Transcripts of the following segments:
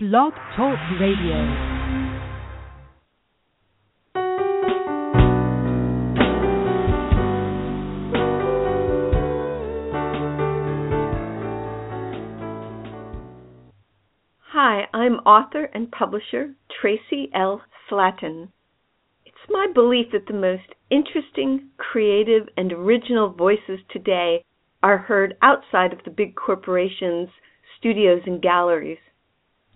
Blog Talk Radio. Hi, I'm author and publisher Tracy L. Slatton. It's my belief that the most interesting, creative, and original voices today are heard outside of the big corporations, studios, and galleries.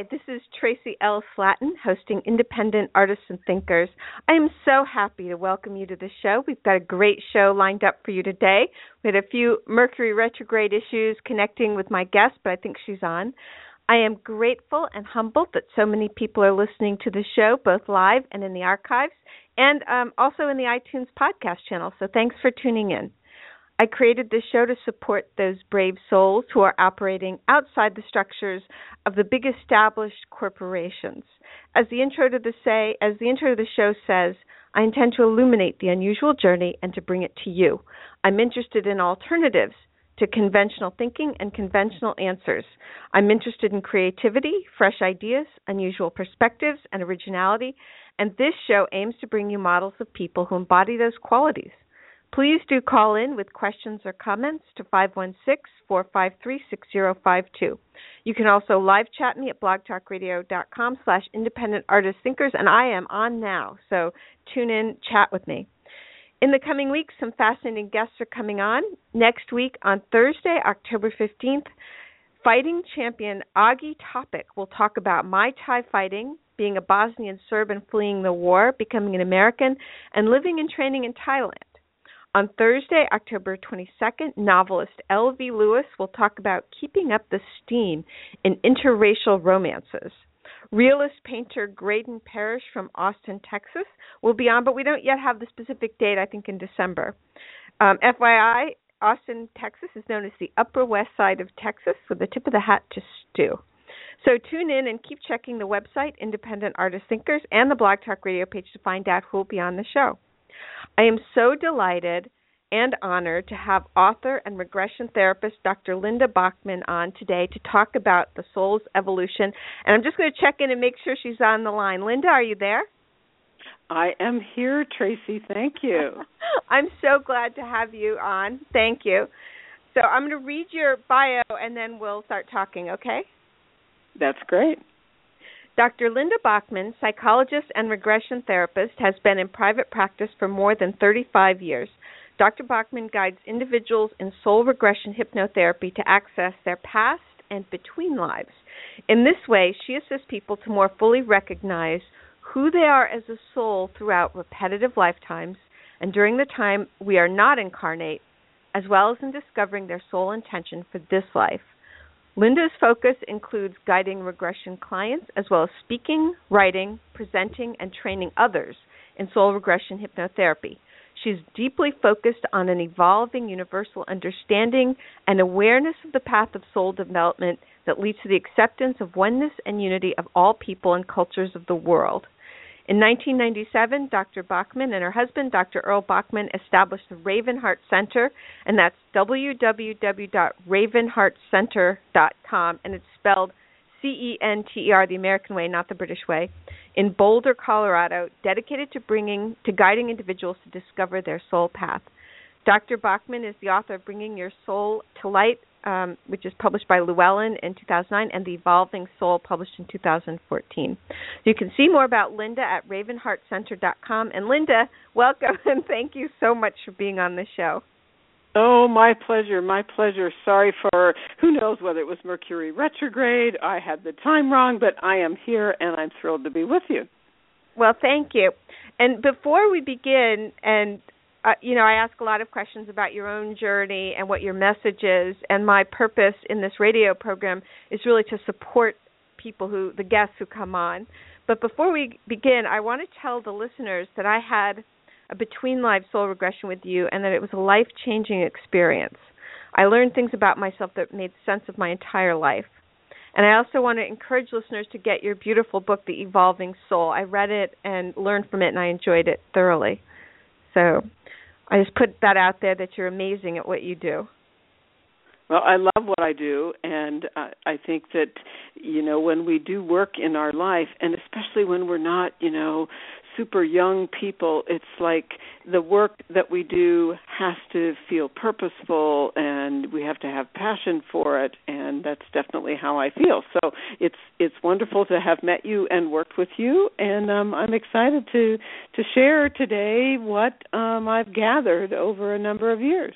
Hi, this is Tracy L. Slatton, hosting Independent Artists and Thinkers. I am so happy to welcome you to the show. We've got a great show lined up for you today. We had a few Mercury retrograde issues connecting with my guest, but I think she's on. I am grateful and humbled that so many people are listening to the show, both live and in the archives, and um, also in the iTunes podcast channel. So thanks for tuning in. I created this show to support those brave souls who are operating outside the structures of the big established corporations. As the intro to the say, as the intro to the show says, I intend to illuminate the unusual journey and to bring it to you. I'm interested in alternatives to conventional thinking and conventional answers. I'm interested in creativity, fresh ideas, unusual perspectives, and originality, and this show aims to bring you models of people who embody those qualities. Please do call in with questions or comments to 516-453-6052. You can also live chat me at blogtalkradio.com slash independent artist thinkers, and I am on now, so tune in, chat with me. In the coming weeks, some fascinating guests are coming on. Next week, on Thursday, October 15th, fighting champion Augie Topic will talk about Muay Thai fighting, being a Bosnian Serb and fleeing the war, becoming an American, and living and training in Thailand. On Thursday, October 22nd, novelist L.V. Lewis will talk about keeping up the steam in interracial romances. Realist painter Graydon Parrish from Austin, Texas will be on, but we don't yet have the specific date, I think in December. Um, FYI, Austin, Texas is known as the Upper West Side of Texas, with a tip of the hat to Stu. So tune in and keep checking the website, Independent Artist Thinkers, and the Blog Talk Radio page to find out who will be on the show. I am so delighted and honored to have author and regression therapist Dr. Linda Backman on today to talk about the soul's evolution. And I'm just going to check in and make sure she's on the line. Linda, are you there? I am here, Tracy. Thank you. I'm so glad to have you on. Thank you. So I'm going to read your bio and then we'll start talking, okay? That's great. Dr. Linda Backman, psychologist and regression therapist, has been in private practice for more than 35 years. Dr. Backman guides individuals in soul regression hypnotherapy to access their past and between lives. In this way, she assists people to more fully recognize who they are as a soul throughout repetitive lifetimes and during the time we are not incarnate, as well as in discovering their soul intention for this life. Linda's focus includes guiding regression clients as well as speaking, writing, presenting, and training others in soul regression hypnotherapy. She's deeply focused on an evolving universal understanding and awareness of the path of soul development that leads to the acceptance of oneness and unity of all people and cultures of the world. In 1997, Dr. Backman and her husband, Dr. Earl Backman, established the Ravenheart Center, and that's www.ravenheartcenter.com, and it's spelled C E N T E R, the American way, not the British way, in Boulder, Colorado, dedicated to bringing to guiding individuals to discover their soul path. Dr. Backman is the author of Bringing Your Soul to Light um, which is published by Llewellyn in 2009, and The Evolving Soul, published in 2014. You can see more about Linda at ravenheartcenter.com. And Linda, welcome and thank you so much for being on the show. Oh, my pleasure, my pleasure. Sorry for who knows whether it was Mercury retrograde. I had the time wrong, but I am here and I'm thrilled to be with you. Well, thank you. And before we begin, and uh, you know, I ask a lot of questions about your own journey and what your message is. And my purpose in this radio program is really to support people who, the guests who come on. But before we begin, I want to tell the listeners that I had a between life soul regression with you and that it was a life changing experience. I learned things about myself that made sense of my entire life. And I also want to encourage listeners to get your beautiful book, The Evolving Soul. I read it and learned from it, and I enjoyed it thoroughly. So I just put that out there that you're amazing at what you do. Well, I love what I do, and I think that you know when we do work in our life, and especially when we're not, you know, super young people, it's like the work that we do has to feel purposeful, and we have to have passion for it, and that's definitely how I feel. So it's it's wonderful to have met you and worked with you, and um, I'm excited to to share today what um, I've gathered over a number of years.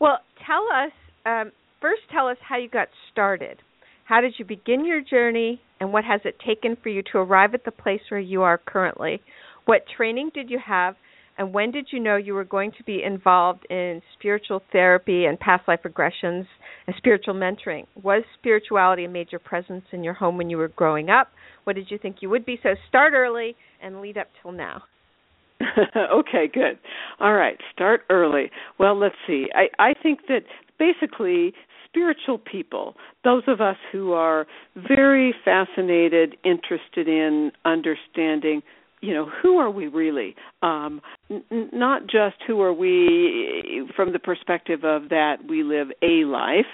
Well, tell us um, first tell us how you got started. How did you begin your journey, and what has it taken for you to arrive at the place where you are currently? What training did you have, and when did you know you were going to be involved in spiritual therapy and past life regressions and spiritual mentoring? Was spirituality a major presence in your home when you were growing up? What did you think you would be? So start early and lead up till now. okay, good. All right, start early. Well, let's see. I I think that basically spiritual people, those of us who are very fascinated, interested in understanding you know who are we really? Um n- not just who are we from the perspective of that we live a life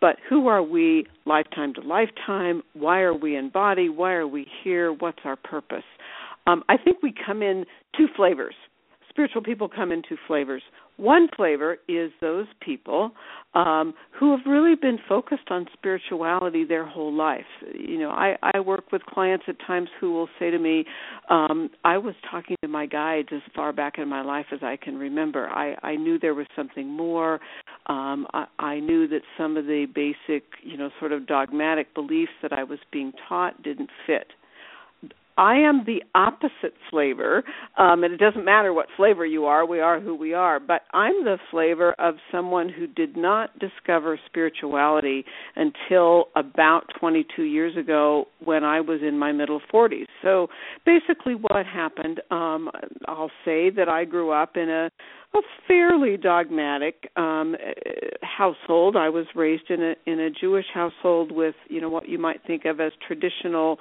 but who are we lifetime to lifetime? Why are we in body? Why are we here? What's our purpose? Um i think we come in two flavors spiritual people come in two flavors one flavor is those people um, who have really been focused on spirituality their whole life. You know, I, I work with clients at times who will say to me, um, "I was talking to my guides as far back in my life as I can remember. I, I knew there was something more. Um, I, I knew that some of the basic, you know, sort of dogmatic beliefs that I was being taught didn't fit." I am the opposite flavor, um, and it doesn't matter what flavor you are, we are who we are, but I'm the flavor of someone who did not discover spirituality until about 22 years ago when I was in my middle 40s. So basically, what happened, um, I'll say that I grew up in a a fairly dogmatic um household. I was raised in a in a Jewish household with, you know, what you might think of as traditional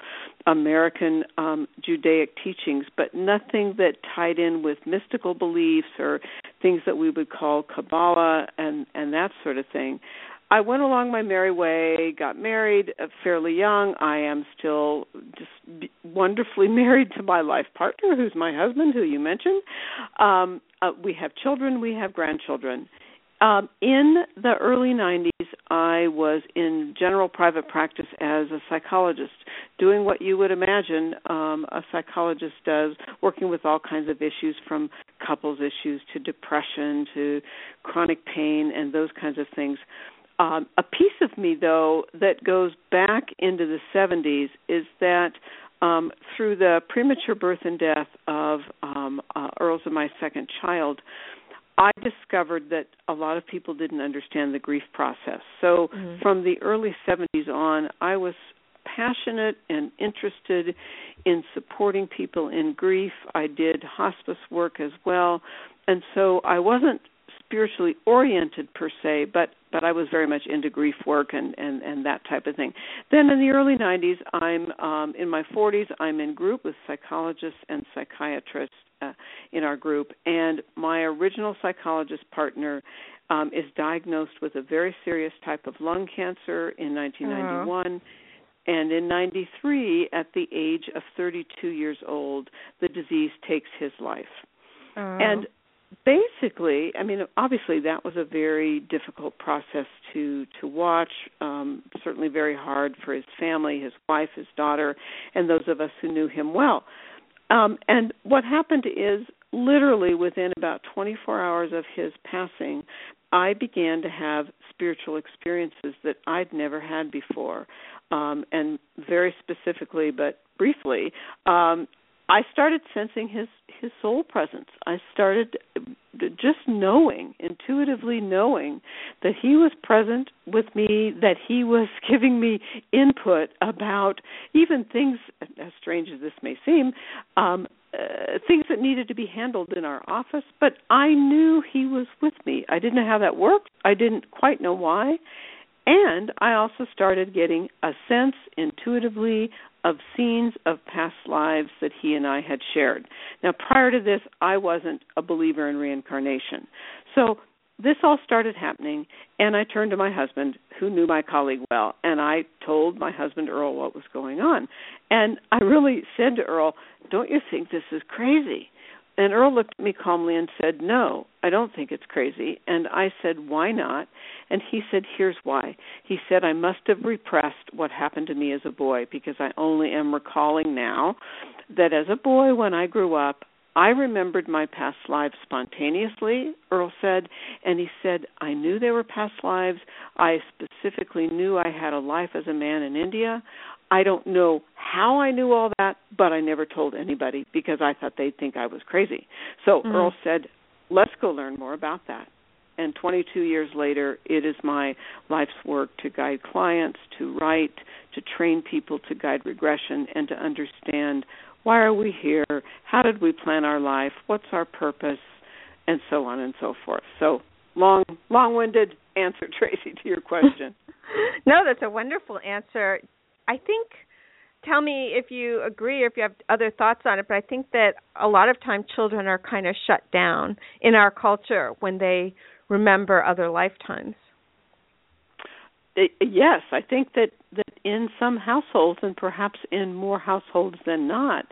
American um Judaic teachings, but nothing that tied in with mystical beliefs or things that we would call Kabbalah and and that sort of thing. I went along my merry way, got married uh, fairly young. I am still just wonderfully married to my life partner, who's my husband, who you mentioned. Um, uh, we have children, we have grandchildren. Um, in the early 90s, I was in general private practice as a psychologist, doing what you would imagine um, a psychologist does, working with all kinds of issues from couples issues to depression to chronic pain and those kinds of things. Um, a piece of me, though, that goes back into the 70s is that um, through the premature birth and death of um, uh, Earl's and my second child, I discovered that a lot of people didn't understand the grief process. So mm-hmm. from the early 70s on, I was passionate and interested in supporting people in grief. I did hospice work as well. And so I wasn't spiritually oriented per se, but but I was very much into grief work and and and that type of thing. Then in the early 90s, I'm um in my 40s. I'm in group with psychologists and psychiatrists uh, in our group, and my original psychologist partner um is diagnosed with a very serious type of lung cancer in 1991. Uh-huh. And in 93, at the age of 32 years old, the disease takes his life. Uh-huh. And basically, I mean, obviously that was a very difficult process to to watch. Um, certainly very hard for his family, his wife, his daughter, and those of us who knew him well. Um, and what happened is, literally within about 24 hours of his passing, I began to have spiritual experiences that I'd never had before. Um, and very specifically, but briefly, um, I started sensing his his soul presence. I started just knowing, intuitively knowing that he was present with me, that he was giving me input about even things as strange as this may seem, um uh, things that needed to be handled in our office, but I knew he was with me. I didn't know how that worked. I didn't quite know why. And I also started getting a sense intuitively of scenes of past lives that he and I had shared. Now, prior to this, I wasn't a believer in reincarnation. So this all started happening, and I turned to my husband, who knew my colleague well, and I told my husband Earl what was going on. And I really said to Earl, Don't you think this is crazy? And Earl looked at me calmly and said, No, I don't think it's crazy. And I said, Why not? And he said, Here's why. He said, I must have repressed what happened to me as a boy because I only am recalling now that as a boy, when I grew up, I remembered my past lives spontaneously, Earl said, and he said, I knew they were past lives. I specifically knew I had a life as a man in India. I don't know how I knew all that, but I never told anybody because I thought they'd think I was crazy. So mm-hmm. Earl said, Let's go learn more about that. And 22 years later, it is my life's work to guide clients, to write, to train people to guide regression, and to understand why are we here, how did we plan our life, what's our purpose, and so on and so forth. So long, long-winded answer, Tracy, to your question. no, that's a wonderful answer. I think tell me if you agree or if you have other thoughts on it, but I think that a lot of time children are kind of shut down in our culture when they remember other lifetimes. Yes, I think that that in some households and perhaps in more households than not,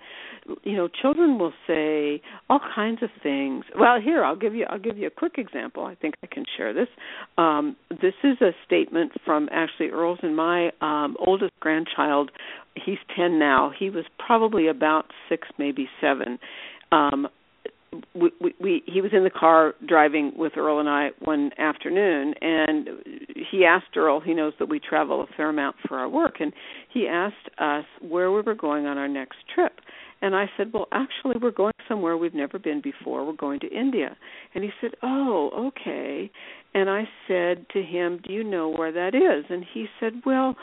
you know children will say all kinds of things. Well here i'll give you i'll give you a quick example. I think i can share this. Um this is a statement from actually earl's and my um oldest grandchild. He's 10 now. He was probably about 6 maybe 7 um we, we, we he was in the car driving with Earl and I one afternoon and he asked Earl he knows that we travel a fair amount for our work and he asked us where we were going on our next trip and I said, Well, actually, we're going somewhere we've never been before. We're going to India. And he said, Oh, okay. And I said to him, Do you know where that is? And he said, Well,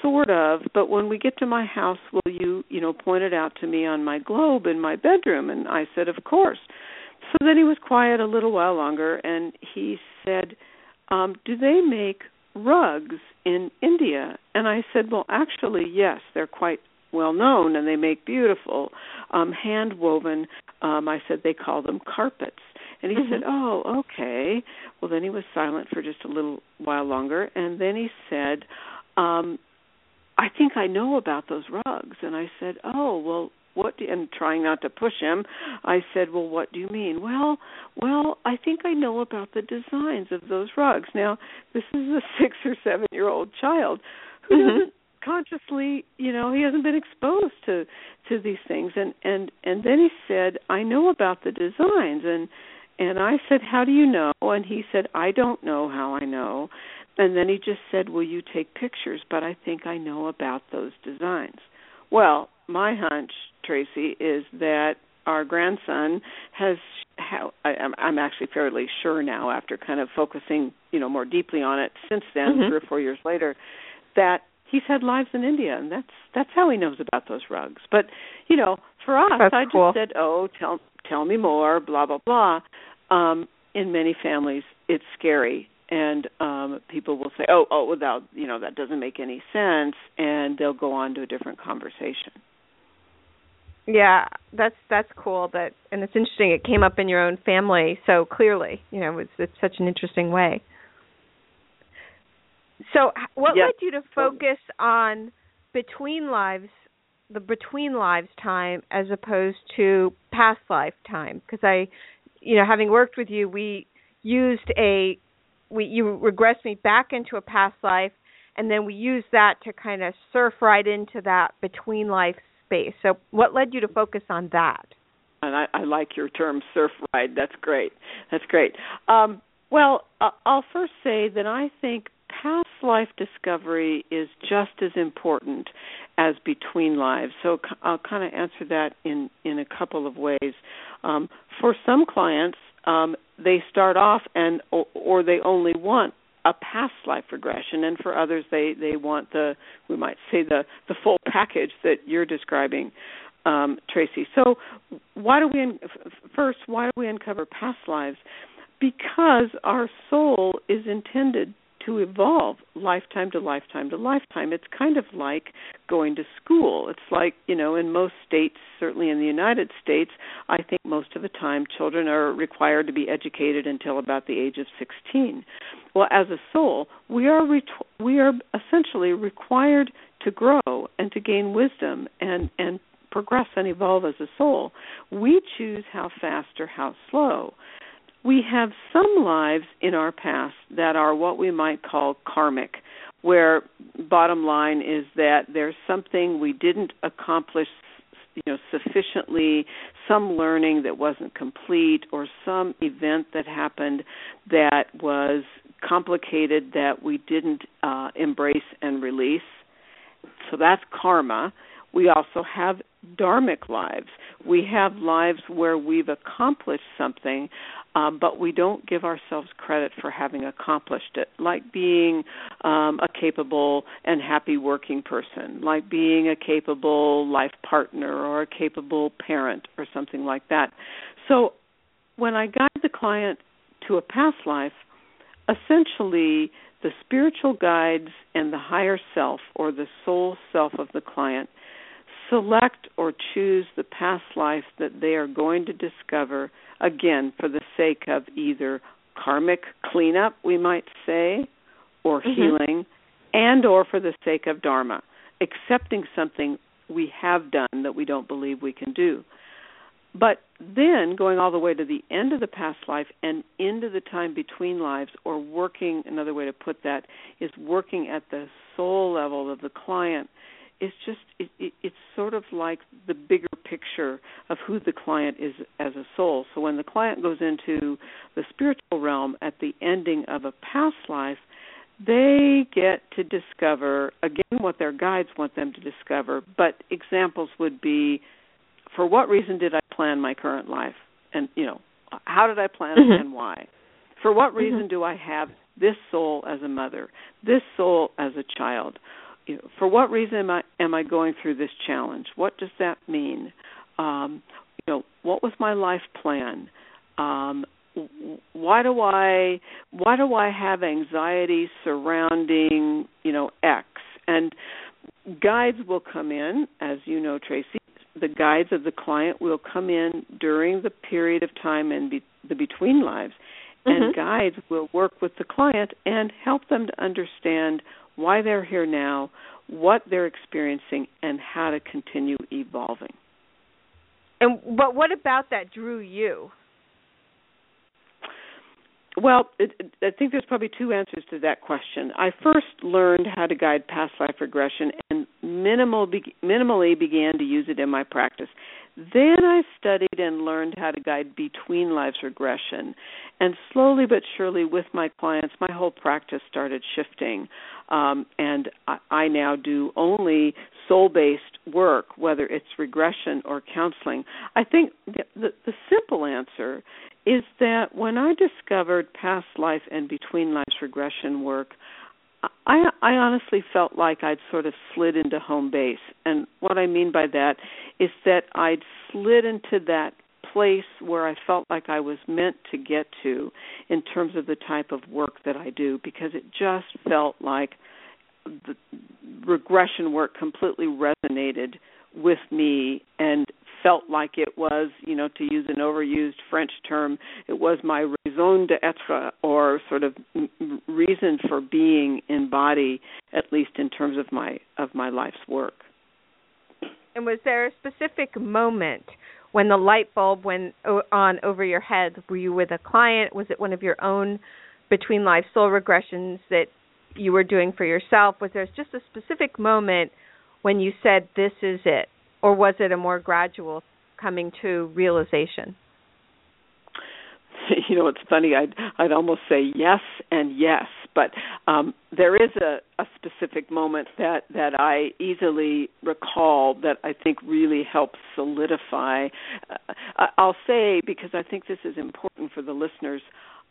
sort of, but when we get to my house, will you, you know, point it out to me on my globe in my bedroom? And I said, Of course. So then he was quiet a little while longer and he said, um, Do they make rugs in India? And I said, Well, actually, yes, they're quite well known and they make beautiful um hand woven um i said they call them carpets. And he mm-hmm. said oh okay. Well then he was silent for just a little while longer and then he said um i think i know about those rugs. And i said oh well what do, and trying not to push him i said well what do you mean? Well well i think i know about the designs of those rugs. Now this is a six or seven year old child who mm-hmm. doesn't consciously you know he hasn't been exposed to to these things. And and and then he said i know about the designs. And and i said how do you know? And he said i don't know how i know. And then he just said will you take pictures? But i think i know about those designs. Well my hunch tracy is that our grandson has how I, I'm actually fairly sure now after kind of focusing you know more deeply on it since then mm-hmm. three or four years later that he's had lives in India, and that's that's how he knows about those rugs. But you know, for us, that's I cool. just said, "Oh, tell tell me more," blah blah blah. Um, in many families, it's scary, and um, people will say, "Oh, oh, without you know, that doesn't make any sense," and they'll go on to a different conversation. Yeah, that's that's cool. That and it's interesting. It came up in your own family so clearly. You know, it's it's such an interesting way. So, what led you to focus on between lives, the between lives time, as opposed to past lifetime? Because I, you know, having worked with you, we used a we you regressed me back into a past life and then we used that to kind of surf right into that between life space. So what led you to focus on that? And I, I like your term surf ride. That's great. That's great. Um, well, I'll first say that I think past life discovery is just as important as between lives. So I'll kind of answer that in in a couple of ways. Um, for some clients, um, they start off and or, or they only want a past life regression, and for others, they they want the we might say the the full package that you're describing. Um, Tracy. So, why do we first? Why do we uncover past lives? Because our soul is intended to evolve lifetime to lifetime to lifetime. It's kind of like going to school. It's like, you know, in most states, certainly in the United States, I think most of the time children are required to be educated until about the age of 16. Well, as a soul, we are re- we are essentially required to grow and to gain wisdom and and progress and evolve as a soul. We choose how fast or how slow we have some lives in our past that are what we might call karmic where bottom line is that there's something we didn't accomplish you know sufficiently some learning that wasn't complete or some event that happened that was complicated that we didn't uh, embrace and release so that's karma we also have dharmic lives. We have lives where we've accomplished something, um, but we don't give ourselves credit for having accomplished it, like being um, a capable and happy working person, like being a capable life partner or a capable parent or something like that. So when I guide the client to a past life, essentially the spiritual guides and the higher self or the soul self of the client select or choose the past life that they are going to discover, again, for the sake of either karmic cleanup, we might say, or mm-hmm. healing, and or for the sake of dharma, accepting something we have done that we don't believe we can do. But then going all the way to the end of the past life and into the time between lives, or working, another way to put that is working at the soul level of the client it's just it, it, it's sort of like the bigger picture of who the client is as a soul. So when the client goes into the spiritual realm at the ending of a past life, they get to discover again what their guides want them to discover. But examples would be, for what reason did I plan my current life, and you know, how did I plan mm-hmm. it and why? For what reason mm-hmm. do I have this soul as a mother, this soul as a child? You know, for what reason am I am I going through this challenge? What does that mean? Um, you know, what was my life plan? Um, why do I why do I have anxiety surrounding you know X? And guides will come in, as you know, Tracy. The guides of the client will come in during the period of time and be, the between lives, mm-hmm. and guides will work with the client and help them to understand why they're here now, what they're experiencing, and how to continue evolving. And but what about that drew you? Well, it, I think there's probably two answers to that question. I first learned how to guide past life regression and minimal, minimally began to use it in my practice. Then I studied and learned how to guide between lives regression. And slowly but surely, with my clients, my whole practice started shifting. Um, and I, I now do only soul based work, whether it's regression or counseling. I think the, the, the simple answer is that when I discovered past life and between lives regression work, I I honestly felt like I'd sort of slid into home base. And what I mean by that is that I'd slid into that place where I felt like I was meant to get to in terms of the type of work that I do because it just felt like the regression work completely resonated with me and felt like it was, you know, to use an overused French term, it was my raison d'être or sort of reason for being in body, at least in terms of my of my life's work. And was there a specific moment when the light bulb went on over your head? Were you with a client? Was it one of your own between life soul regressions that you were doing for yourself? Was there just a specific moment when you said, This is it? Or was it a more gradual coming to realization? you know, it's funny. I'd I'd almost say yes and yes, but um, there is a, a specific moment that that I easily recall that I think really helps solidify. Uh, I'll say because I think this is important for the listeners.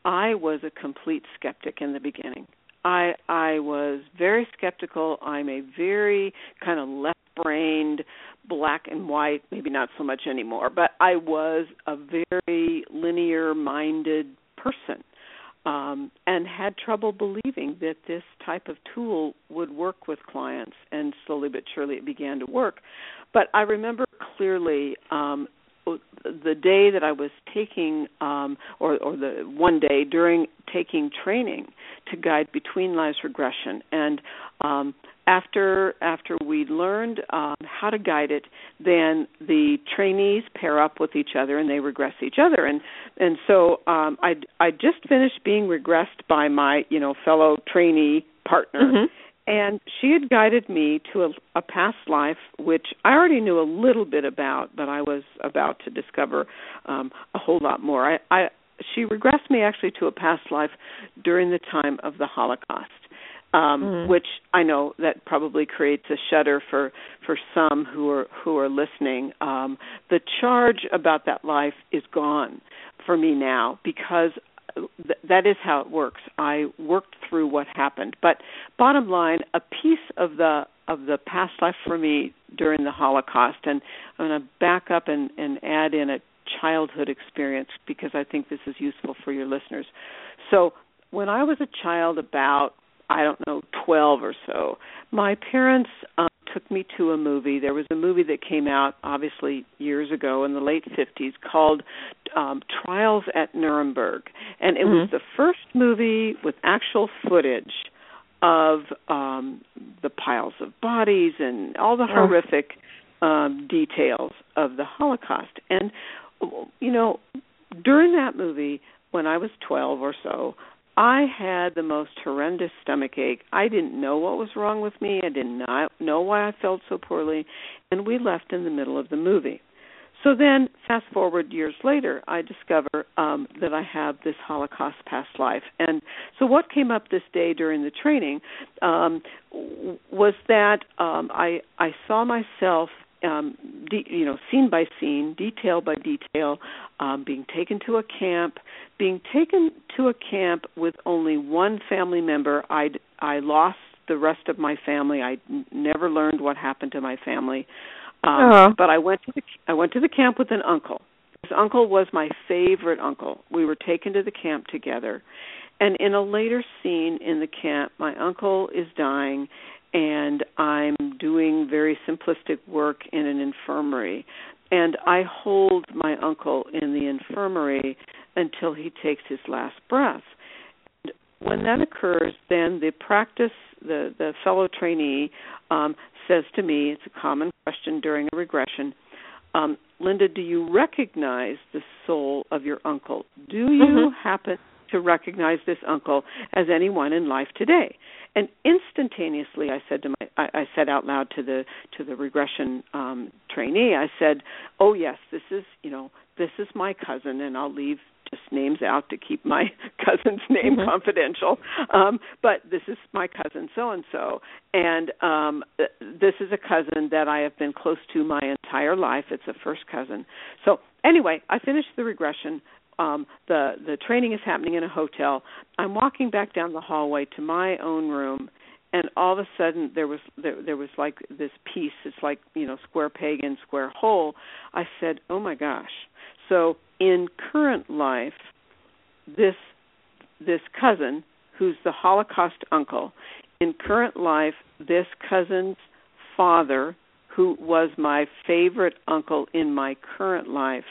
I was a complete skeptic in the beginning. I I was very skeptical. I'm a very kind of left-brained, black and white, maybe not so much anymore, but I was a very linear-minded person. Um, and had trouble believing that this type of tool would work with clients, and slowly but surely it began to work. But I remember clearly um, the day that I was taking, um, or, or the one day during taking training to guide between lives regression, and um, after after we learned um, how to guide it, then the trainees pair up with each other and they regress each other, and and so um, I I just finished being regressed by my you know fellow trainee partner. Mm-hmm and she had guided me to a, a past life which I already knew a little bit about, but I was about to discover um, a whole lot more. I, I she regressed me actually to a past life during the time of the Holocaust. Um, mm-hmm. which I know that probably creates a shudder for for some who are who are listening. Um, the charge about that life is gone for me now because th- that is how it works. I worked through what happened, but bottom line, a piece of the of the past life for me during the Holocaust, and I'm going to back up and, and add in a childhood experience because I think this is useful for your listeners. So when I was a child, about I don't know, 12 or so. My parents um, took me to a movie. There was a movie that came out, obviously, years ago in the late 50s called um, Trials at Nuremberg. And it mm-hmm. was the first movie with actual footage of um, the piles of bodies and all the horrific um, details of the Holocaust. And, you know, during that movie, when I was 12 or so, I had the most horrendous stomach ache. I didn't know what was wrong with me. I did not know why I felt so poorly, and we left in the middle of the movie. So then, fast forward years later, I discover um, that I have this Holocaust past life. And so, what came up this day during the training um, was that um, I I saw myself um, de- you know, scene by scene, detail by detail, um, being taken to a camp, being taken to a camp with only one family member. I I lost the rest of my family. I n- never learned what happened to my family. Um, uh-huh. But I went to the I went to the camp with an uncle. This uncle was my favorite uncle. We were taken to the camp together. And in a later scene in the camp, my uncle is dying and I'm doing very simplistic work in an infirmary. And I hold my uncle in the infirmary until he takes his last breath. And when that occurs, then the practice, the, the fellow trainee um, says to me, it's a common question during a regression, um, Linda, do you recognize the soul of your uncle? Do you mm-hmm. happen to recognize this uncle as anyone in life today? and instantaneously i said to my i, I said out loud to the to the regression um trainee i said oh yes this is you know this is my cousin and i'll leave just names out to keep my cousin's name mm-hmm. confidential um but this is my cousin so and so and um this is a cousin that i have been close to my entire life it's a first cousin so anyway i finished the regression um the the training is happening in a hotel. I'm walking back down the hallway to my own room and all of a sudden there was there, there was like this piece it's like you know square peg and square hole. I said oh my gosh. So in current life this this cousin who's the holocaust uncle in current life this cousin's father who was my favorite uncle in my current life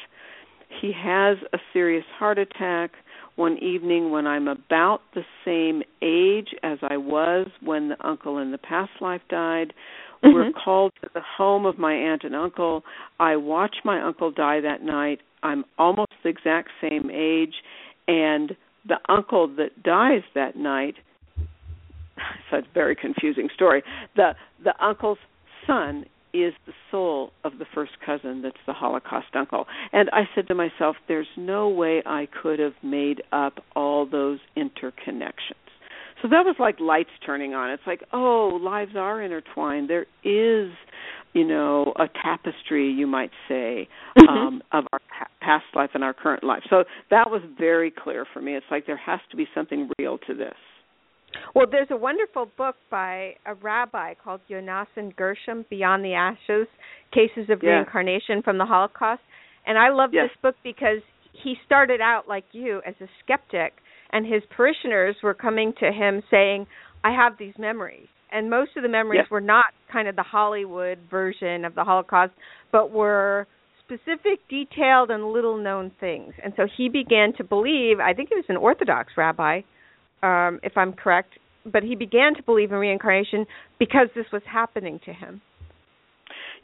he has a serious heart attack one evening when I'm about the same age as I was when the uncle in the past life died. Mm-hmm. We're called to the home of my aunt and uncle. I watch my uncle die that night. I'm almost the exact same age, and the uncle that dies that night. It's a very confusing story. The the uncle's son is the soul of the first cousin that's the Holocaust uncle. And I said to myself, there's no way I could have made up all those interconnections. So that was like lights turning on. It's like, oh, lives are intertwined. There is, you know, a tapestry, you might say, mm-hmm. um, of our past life and our current life. So that was very clear for me. It's like there has to be something real to this. Well, there's a wonderful book by a rabbi called Yonasan Gershom, Beyond the Ashes: Cases of yeah. Reincarnation from the Holocaust. And I love yes. this book because he started out like you as a skeptic and his parishioners were coming to him saying, "I have these memories." And most of the memories yes. were not kind of the Hollywood version of the Holocaust, but were specific, detailed, and little known things. And so he began to believe, I think he was an Orthodox rabbi, um, if I'm correct, but he began to believe in reincarnation because this was happening to him.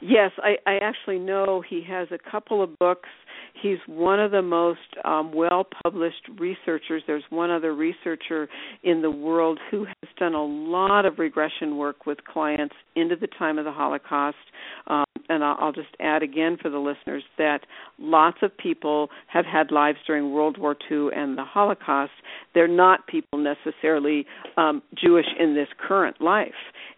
Yes, I, I actually know he has a couple of books. He's one of the most um, well published researchers. There's one other researcher in the world who has done a lot of regression work with clients into the time of the Holocaust. Um, and I'll, just add again for the listeners that lots of people have had lives during World War II and the Holocaust. They're not people necessarily um, Jewish in this current life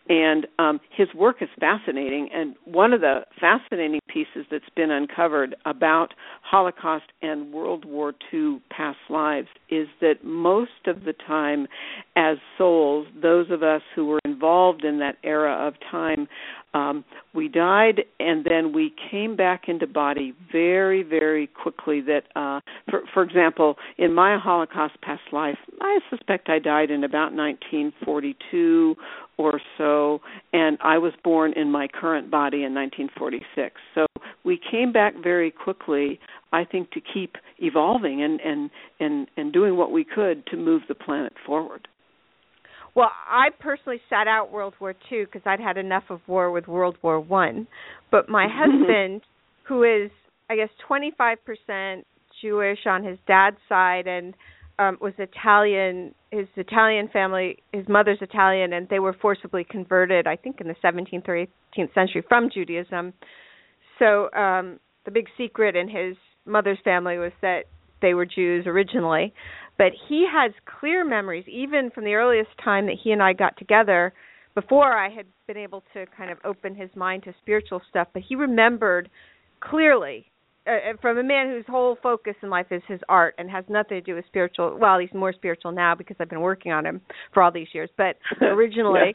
and um, his work is fascinating. And one of the fascinating pieces that's been uncovered about Holocaust and World War II past lives is that most of the time, as souls, those of us who were involved in that era of time, um, we died and then we came back into body very, very quickly. That, uh, for, for example, in my Holocaust past life, I suspect I died in about 1942 or so, and I was born in my current body in 1946. So we came back very quickly, I think, to keep evolving and and and and doing what we could to move the planet forward. Well, I personally sat out World War II because I'd had enough of war with World War One. But my husband, who is I guess 25% Jewish on his dad's side and um was Italian his Italian family his mother's Italian and they were forcibly converted I think in the 17th or 18th century from Judaism. So um the big secret in his mother's family was that they were Jews originally, but he has clear memories even from the earliest time that he and I got together before I had been able to kind of open his mind to spiritual stuff, but he remembered clearly uh, uh, from a man whose whole focus in life is his art and has nothing to do with spiritual. Well, he's more spiritual now because I've been working on him for all these years. But originally, yeah.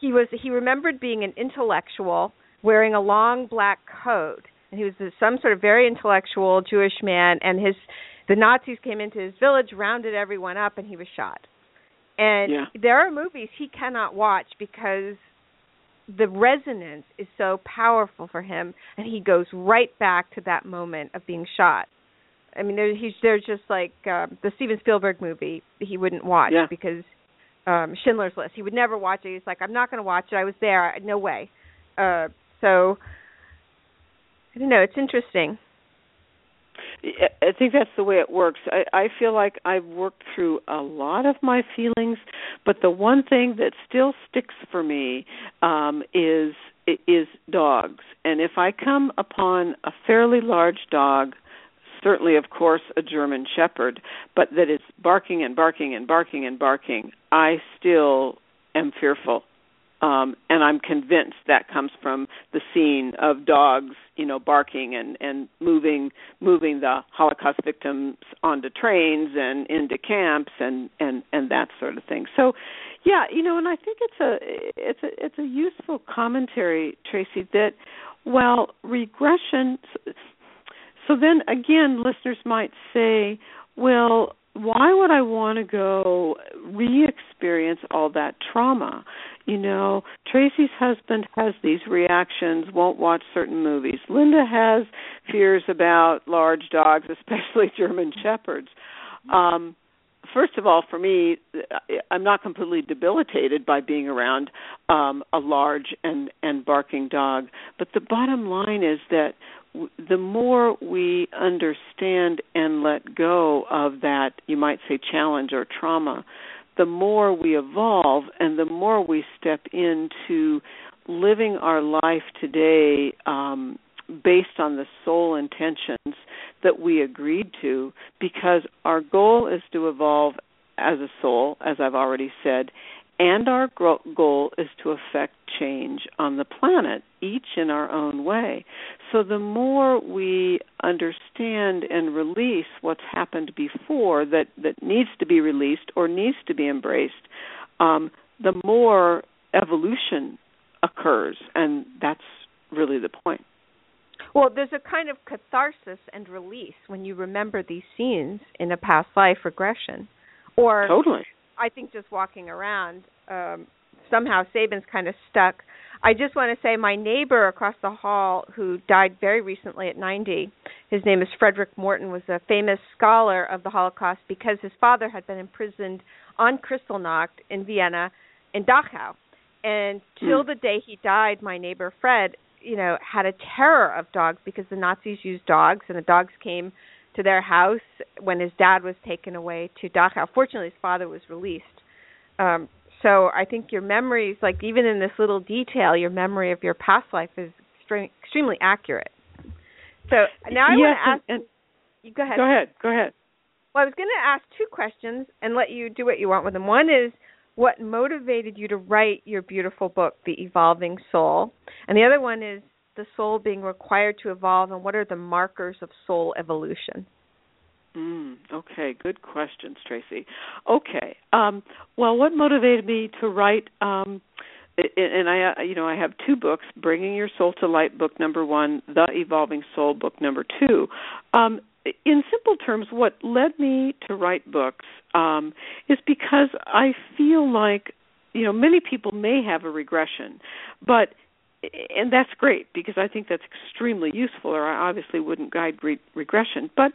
he was he remembered being an intellectual wearing a long black coat, and he was some sort of very intellectual Jewish man. And his the Nazis came into his village, rounded everyone up, and he was shot. And yeah. there are movies he cannot watch because the resonance is so powerful for him and he goes right back to that moment of being shot. I mean there he's there's just like um the steven spielberg movie he wouldn't watch yeah. because um schindler's list. He would never watch it. He's like i'm not going to watch it. I was there. No way. Uh so i don't know. It's interesting I think that's the way it works. I, I feel like I've worked through a lot of my feelings, but the one thing that still sticks for me um, is is dogs. And if I come upon a fairly large dog, certainly, of course, a German Shepherd, but that is barking and barking and barking and barking, I still am fearful um, and I'm convinced that comes from the scene of dogs, you know, barking and and moving moving the Holocaust victims onto trains and into camps and and and that sort of thing. So, yeah, you know, and I think it's a it's a it's a useful commentary, Tracy, that well, regression. So then again, listeners might say, well, why would I want to go re experience all that trauma? You know, Tracy's husband has these reactions, won't watch certain movies. Linda has fears about large dogs, especially German Shepherds. Um, first of all, for me, I'm not completely debilitated by being around um, a large and and barking dog. But the bottom line is that w- the more we understand and let go of that, you might say, challenge or trauma, the more we evolve, and the more we step into living our life today um, based on the soul intentions that we agreed to because our goal is to evolve as a soul, as I've already said, and our goal is to affect change on the planet, each in our own way. So the more we understand and release what's happened before that, that needs to be released or needs to be embraced, um, the more evolution occurs, and that's really the point. Well, there's a kind of catharsis and release when you remember these scenes in a past life regression. Or totally. I think just walking around, um, somehow Sabin's kind of stuck. I just want to say my neighbor across the hall who died very recently at 90, his name is Frederic Morton, was a famous scholar of the Holocaust because his father had been imprisoned on Kristallnacht in Vienna in Dachau. And till the day he died, my neighbor Fred you know had a terror of dogs because the Nazis used dogs and the dogs came to their house when his dad was taken away to Dachau. Fortunately, his father was released. Um, so I think your memories, like even in this little detail, your memory of your past life is extreme, extremely accurate. So now I yes, want to ask. You go ahead. Go ahead. Go ahead. Well, I was going to ask two questions and let you do what you want with them. One is, what motivated you to write your beautiful book, The Evolving Soul? And the other one is the soul being required to evolve, and what are the markers of soul evolution? Mm, okay, good questions, Tracy. Okay, um, well, what motivated me to write? Um, and I, you know, I have two books: "Bringing Your Soul to Light," book number one; "The Evolving Soul," book number two. Um, in simple terms, what led me to write books um, is because I feel like you know many people may have a regression, but and that's great because I think that's extremely useful. Or I obviously wouldn't guide re- regression, but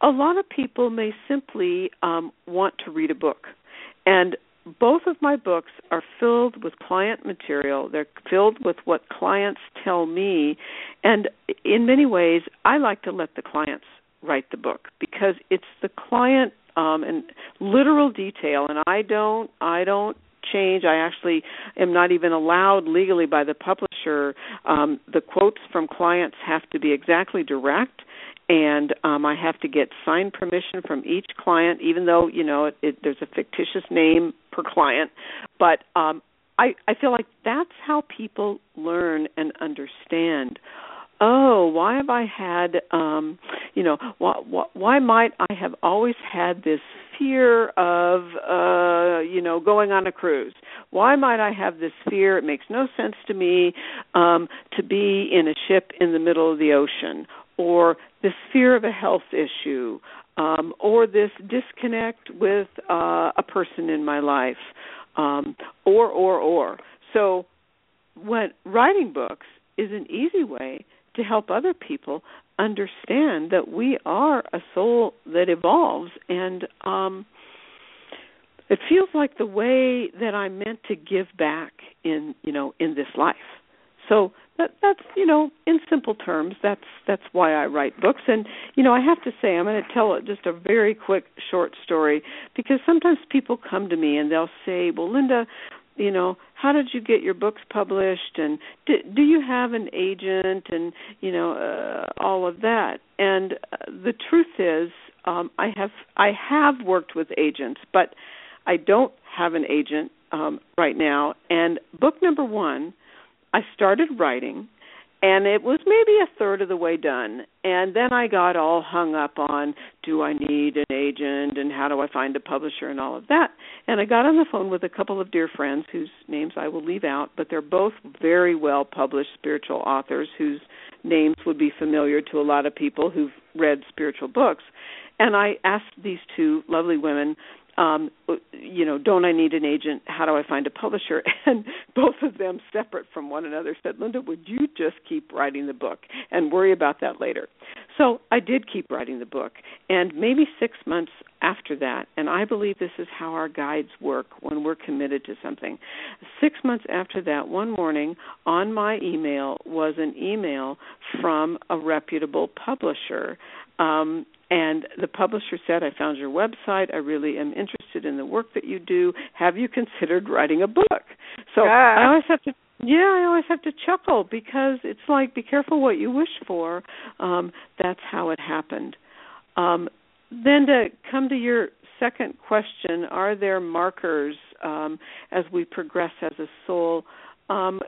a lot of people may simply um, want to read a book, and both of my books are filled with client material. They're filled with what clients tell me, and in many ways, I like to let the clients write the book because it's the client um and literal detail and I don't I don't change. I actually am not even allowed legally by the publisher. Um, the quotes from clients have to be exactly direct, and um, I have to get signed permission from each client, even though you know it, it, there's a fictitious name per client. But um, I, I feel like that's how people learn and understand oh, why have I had, um, you know, why, why, why might I have always had this fear of, uh, you know, going on a cruise? Why might I have this fear? It makes no sense to me um, to be in a ship in the middle of the ocean, or this fear of a health issue, um, or this disconnect with uh, a person in my life, um, or, or, or. So, when writing books is an easy way to help other people understand that we are a soul that evolves and um it feels like the way that I'm meant to give back in you know in this life. So that that's you know in simple terms that's that's why I write books and you know I have to say I'm going to tell just a very quick short story because sometimes people come to me and they'll say, "Well, Linda, you know how did you get your books published? And do, do you have an agent? And you know uh, all of that. And uh, the truth is um i have i have worked with agents but i don't have an agent um right now. And book number 1 i started writing and it was maybe a third of the way done. And then i got all hung up on do i need an agent and how do i find a publisher and all of that. And i got on the phone with a couple of dear friends whose names i will leave out but they're both very well published spiritual authors whose names would be familiar to a lot of people who've read spiritual books. And i asked these two lovely women um you know don't i need an agent how do i find a publisher and both of them separate from one another said linda would you just keep writing the book and worry about that later so I did keep writing the book, and maybe six months after that, and I believe this is how our guides work when we're committed to something. Six months after that, one morning on my email was an email from a reputable publisher. Um, and the publisher said, I found your website. I really am interested in the work that you do. Have you considered writing a book? So ah. I always have to yeah, I always have to chuckle because it's like be careful what you wish for. Um, that's how it happened. Um, then to come to your second question, are there markers um, as we progress as a soul? Um,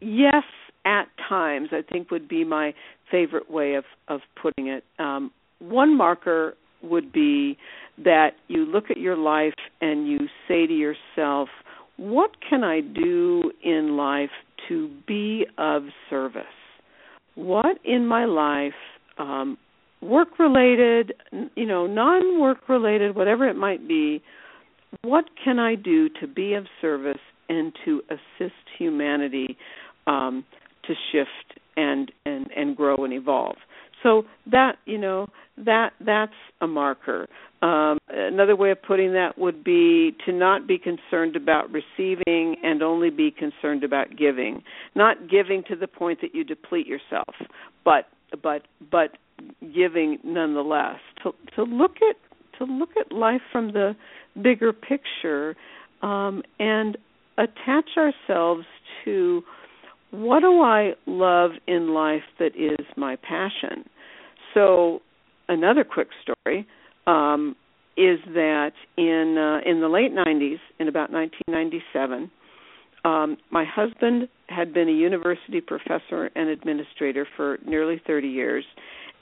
yes, at times, I think would be my favorite way of of putting it. Um, one marker would be that you look at your life and you say to yourself, what can I do in life to be of service? What in my life, um, work related, you know, non work related, whatever it might be, what can I do to be of service and to assist humanity um, to shift and, and, and grow and evolve? So that you know that that's a marker. Um, another way of putting that would be to not be concerned about receiving and only be concerned about giving. Not giving to the point that you deplete yourself, but but but giving nonetheless. To to look at to look at life from the bigger picture um, and attach ourselves to what do I love in life that is my passion? So, another quick story um, is that in uh, in the late 90s, in about 1997, um, my husband had been a university professor and administrator for nearly 30 years,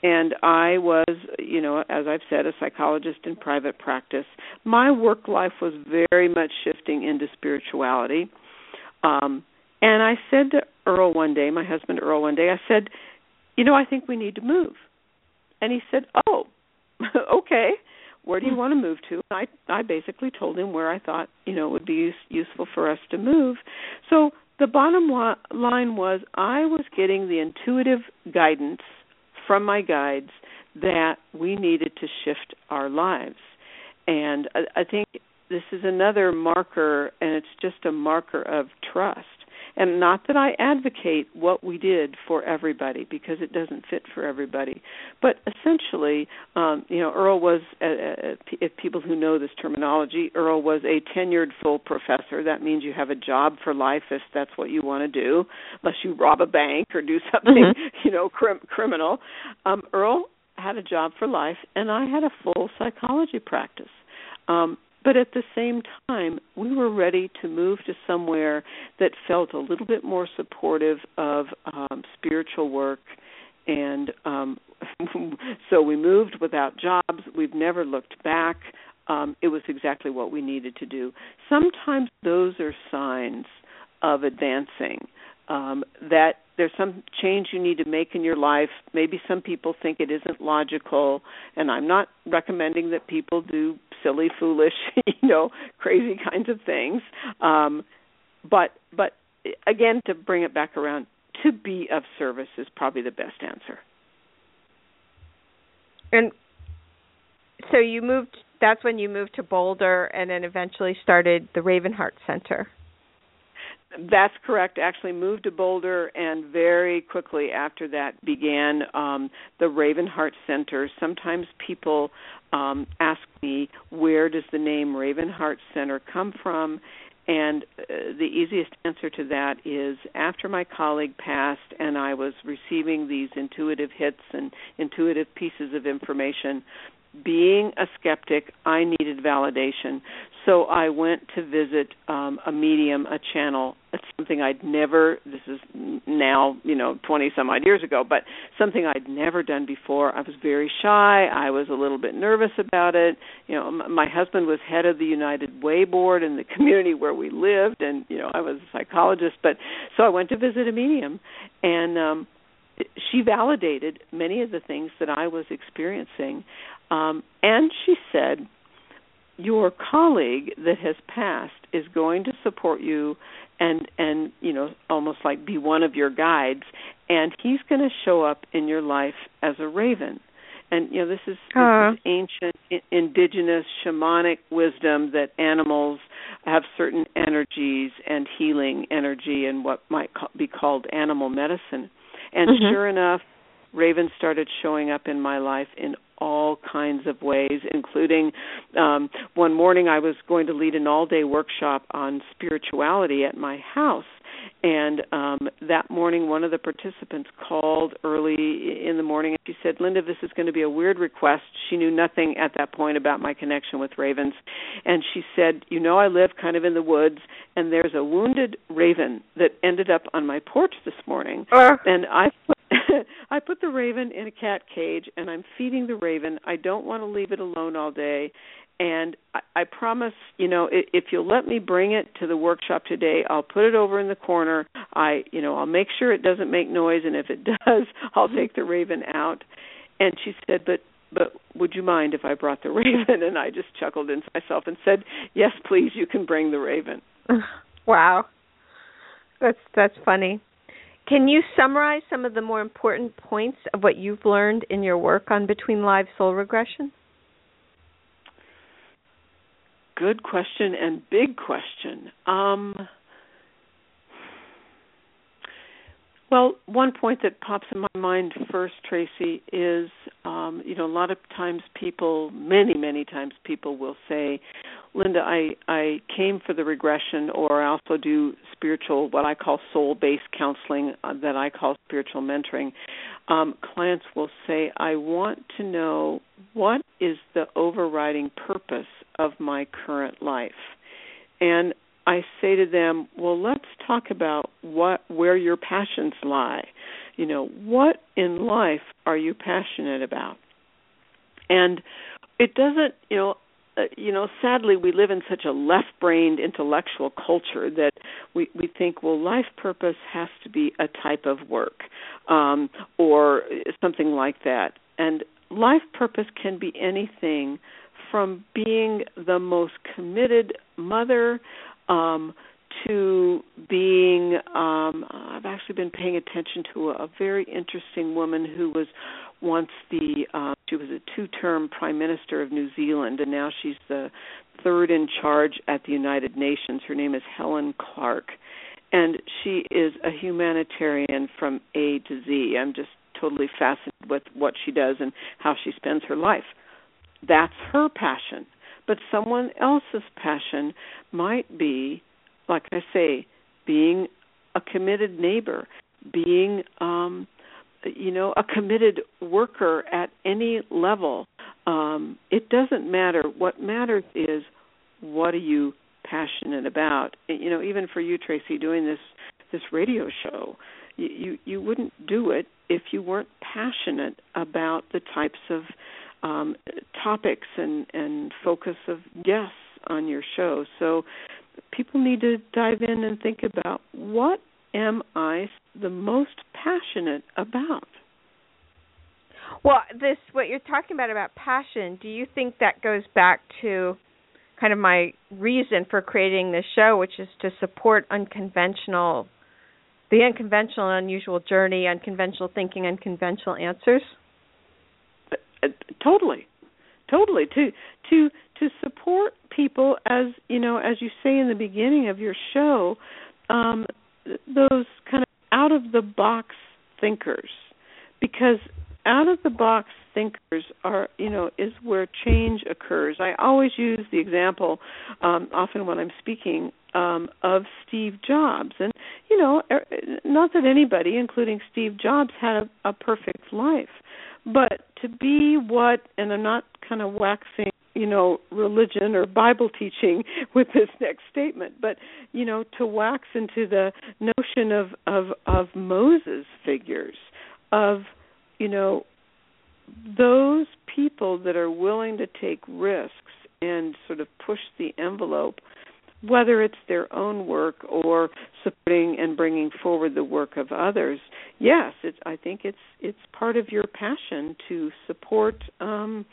and I was, you know, as I've said, a psychologist in private practice. My work life was very much shifting into spirituality. Um, and I said to Earl one day, my husband Earl one day, I said, you know, I think we need to move. And he said, "Oh, okay. Where do you hmm. want to move to?" And I I basically told him where I thought, you know, it would be use, useful for us to move. So the bottom line was I was getting the intuitive guidance from my guides that we needed to shift our lives. And I, I think this is another marker, and it's just a marker of trust. And not that I advocate what we did for everybody because it doesn't fit for everybody, but essentially, um, you know, Earl was, uh, uh, if people who know this terminology, Earl was a tenured full professor. That means you have a job for life if that's what you want to do, unless you rob a bank or do something, mm-hmm. you know, crim- criminal. Um, Earl had a job for life, and I had a full psychology practice. Um, but at the same time, we were ready to move to somewhere that felt a little bit more supportive of um, spiritual work. And um, so we moved without jobs. We've never looked back. Um, it was exactly what we needed to do. Sometimes those are signs of advancing. Um, that there's some change you need to make in your life. Maybe some people think it isn't logical, and I'm not recommending that people do silly, foolish, you know, crazy kinds of things. Um, but but again, to bring it back around, to be of service is probably the best answer. And so you moved. That's when you moved to Boulder, and then eventually started the Ravenheart Center. That's correct. Actually, moved to Boulder, and very quickly after that began um, the Ravenheart Center. Sometimes people um, ask me, where does the name Ravenheart Center come from? And uh, the easiest answer to that is after my colleague passed and I was receiving these intuitive hits and intuitive pieces of information being a skeptic, I needed validation. So I went to visit um, a medium, a channel. It's something I'd never. This is now, you know, twenty some odd years ago, but something I'd never done before. I was very shy. I was a little bit nervous about it. You know, my husband was head of the United Way board in the community where we lived, and you know, I was a psychologist. But so I went to visit a medium, and um, she validated many of the things that I was experiencing. Um, and she said, Your colleague that has passed is going to support you and and you know almost like be one of your guides and he's going to show up in your life as a raven and you know this is, uh. this is ancient indigenous shamanic wisdom that animals have certain energies and healing energy and what might be called animal medicine and mm-hmm. sure enough ravens started showing up in my life in all kinds of ways, including um, one morning I was going to lead an all day workshop on spirituality at my house. And um, that morning, one of the participants called early in the morning and she said, Linda, this is going to be a weird request. She knew nothing at that point about my connection with ravens. And she said, You know, I live kind of in the woods, and there's a wounded raven that ended up on my porch this morning. Uh. And I I put the raven in a cat cage and I'm feeding the raven. I don't want to leave it alone all day. And I, I promise, you know, if, if you'll let me bring it to the workshop today, I'll put it over in the corner. I, you know, I'll make sure it doesn't make noise, and if it does, I'll take the raven out. And she said, "But, but would you mind if I brought the raven?" And I just chuckled into myself and said, "Yes, please. You can bring the raven." Wow, that's that's funny. Can you summarize some of the more important points of what you've learned in your work on between live soul regression? Good question and big question. Um, well, one point that pops in my mind first, Tracy, is um, you know a lot of times people, many many times people will say, Linda, I I came for the regression, or I also do spiritual, what I call soul-based counseling, uh, that I call spiritual mentoring. Um, clients will say, I want to know what is the overriding purpose of my current life, and I say to them, well, let's talk about what where your passions lie. You know, what in life are you passionate about? And it doesn't, you know, uh, you know, sadly, we live in such a left-brained intellectual culture that we we think, well, life purpose has to be a type of work, um, or something like that. And life purpose can be anything from being the most committed mother um, to being. Um, I've actually been paying attention to a, a very interesting woman who was once the uh, she was a two-term prime minister of New Zealand, and now she's the third in charge at the United Nations. Her name is Helen Clark, and she is a humanitarian from A to Z. I'm just totally fascinated with what she does and how she spends her life. That's her passion. But someone else's passion might be, like I say, being a committed neighbor, being um you know a committed worker at any level. Um it doesn't matter. What matters is what are you passionate about? You know even for you tracy doing this this radio show you you, you wouldn't do it if you weren't passionate about the types of um topics and and focus of guests on your show so people need to dive in and think about what am I the most passionate about? Well, this what you're talking about about passion, do you think that goes back to kind of my reason for creating this show, which is to support unconventional the unconventional and unusual journey, unconventional thinking, unconventional answers? Uh, totally. Totally. To to to support people as, you know, as you say in the beginning of your show, um those kind of out of the box thinkers because out of the box thinkers are you know is where change occurs i always use the example um often when i'm speaking um of steve jobs and you know er, not that anybody including steve jobs had a, a perfect life but to be what and i'm not kind of waxing you know religion or bible teaching with this next statement but you know to wax into the notion of of of moses figures of you know those people that are willing to take risks and sort of push the envelope whether it's their own work or supporting and bringing forward the work of others yes it's i think it's it's part of your passion to support um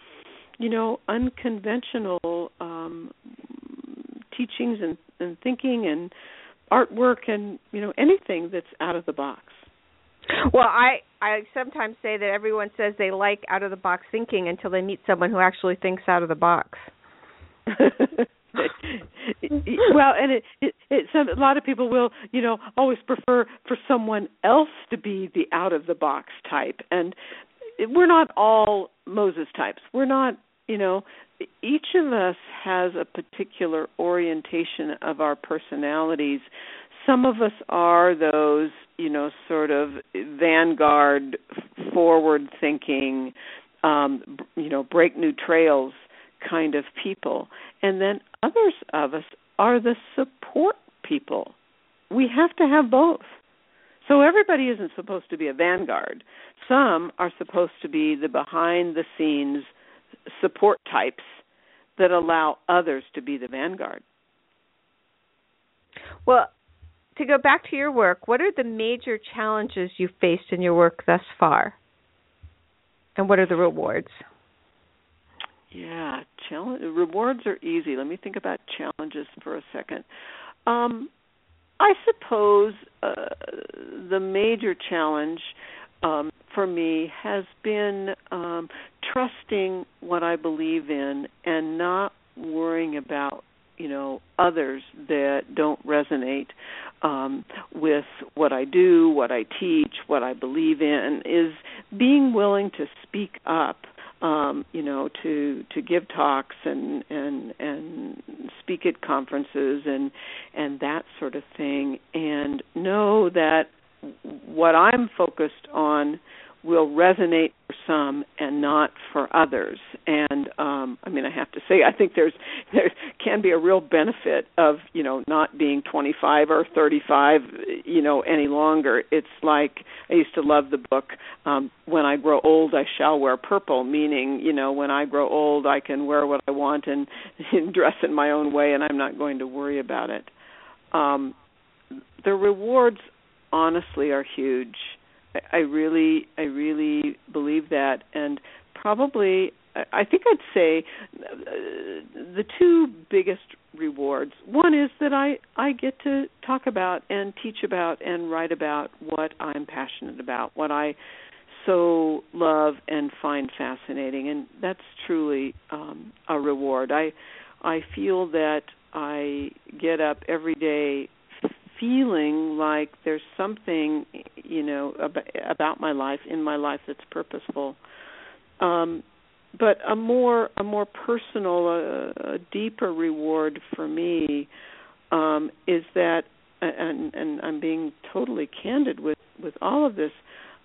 you know unconventional um teachings and, and thinking and artwork and you know anything that's out of the box Well, I I sometimes say that everyone says they like out of the box thinking until they meet someone who actually thinks out of the box. well, and it, it, it a lot of people will, you know, always prefer for someone else to be the out of the box type, and we're not all Moses types. We're not, you know, each of us has a particular orientation of our personalities. Some of us are those, you know, sort of vanguard, forward thinking, um, you know, break new trails kind of people. And then others of us are the support people. We have to have both. So everybody isn't supposed to be a vanguard. Some are supposed to be the behind the scenes support types that allow others to be the vanguard. Well, to go back to your work, what are the major challenges you've faced in your work thus far? And what are the rewards? Yeah, challenge rewards are easy. Let me think about challenges for a second. Um, I suppose uh, the major challenge um, for me has been um, trusting what I believe in and not worrying about you know others that don't resonate um, with what I do, what I teach, what I believe in. Is being willing to speak up um, you know, to to give talks and and and speak at conferences and and that sort of thing, and know that what I'm focused on will resonate for some and not for others. And um I mean I have to say I think there's there can be a real benefit of, you know, not being 25 or 35, you know, any longer. It's like I used to love the book um when I grow old I shall wear purple, meaning, you know, when I grow old I can wear what I want and, and dress in my own way and I'm not going to worry about it. Um the rewards honestly are huge I really, I really believe that, and probably, I think I'd say uh, the two biggest rewards. One is that I I get to talk about and teach about and write about what I'm passionate about, what I so love and find fascinating, and that's truly um, a reward. I I feel that I get up every day feeling like there's something you know about, about my life in my life that's purposeful. Um but a more a more personal a, a deeper reward for me um is that and and I'm being totally candid with with all of this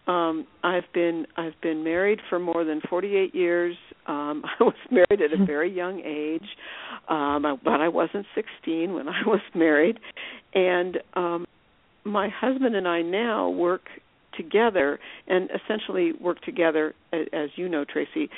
um I've been I've been married for more than 48 years. Um I was married at a very young age. Um but I wasn't 16 when I was married. And um my husband and I now work together and essentially work together as you know Tracy.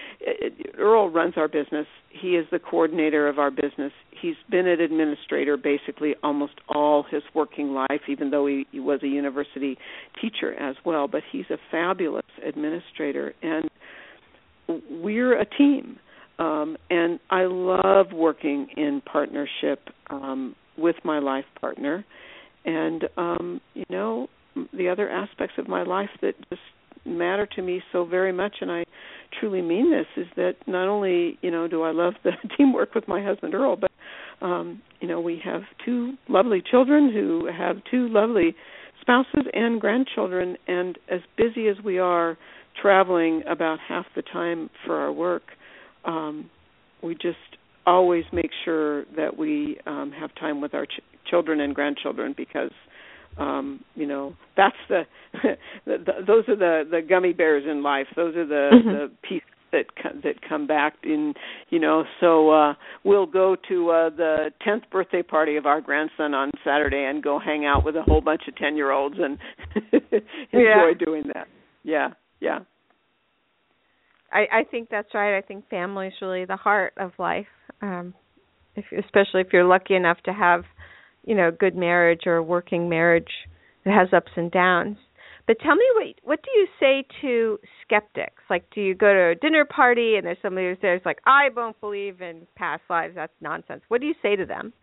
Earl runs our business. He is the coordinator of our business. He's been an administrator basically almost all his working life even though he, he was a university teacher as well but he's a fabulous administrator. And we're a team. Um and I love working in partnership um with my life partner. And um you know the other aspects of my life that just matter to me so very much and I truly mean this is that not only you know do I love the teamwork with my husband Earl but um you know we have two lovely children who have two lovely spouses and grandchildren and as busy as we are traveling about half the time for our work um we just always make sure that we um have time with our ch- children and grandchildren because um you know that's the, the, the those are the the gummy bears in life. Those are the mm-hmm. the pieces that that come back in you know. So uh we'll go to uh the 10th birthday party of our grandson on Saturday and go hang out with a whole bunch of 10 year olds and enjoy yeah. doing that. Yeah yeah. I I think that's right. I think family is really the heart of life um if especially if you're lucky enough to have you know, good marriage or a working marriage that has ups and downs. But tell me what what do you say to skeptics? Like do you go to a dinner party and there's somebody who's who's like, I don't believe in past lives, that's nonsense. What do you say to them?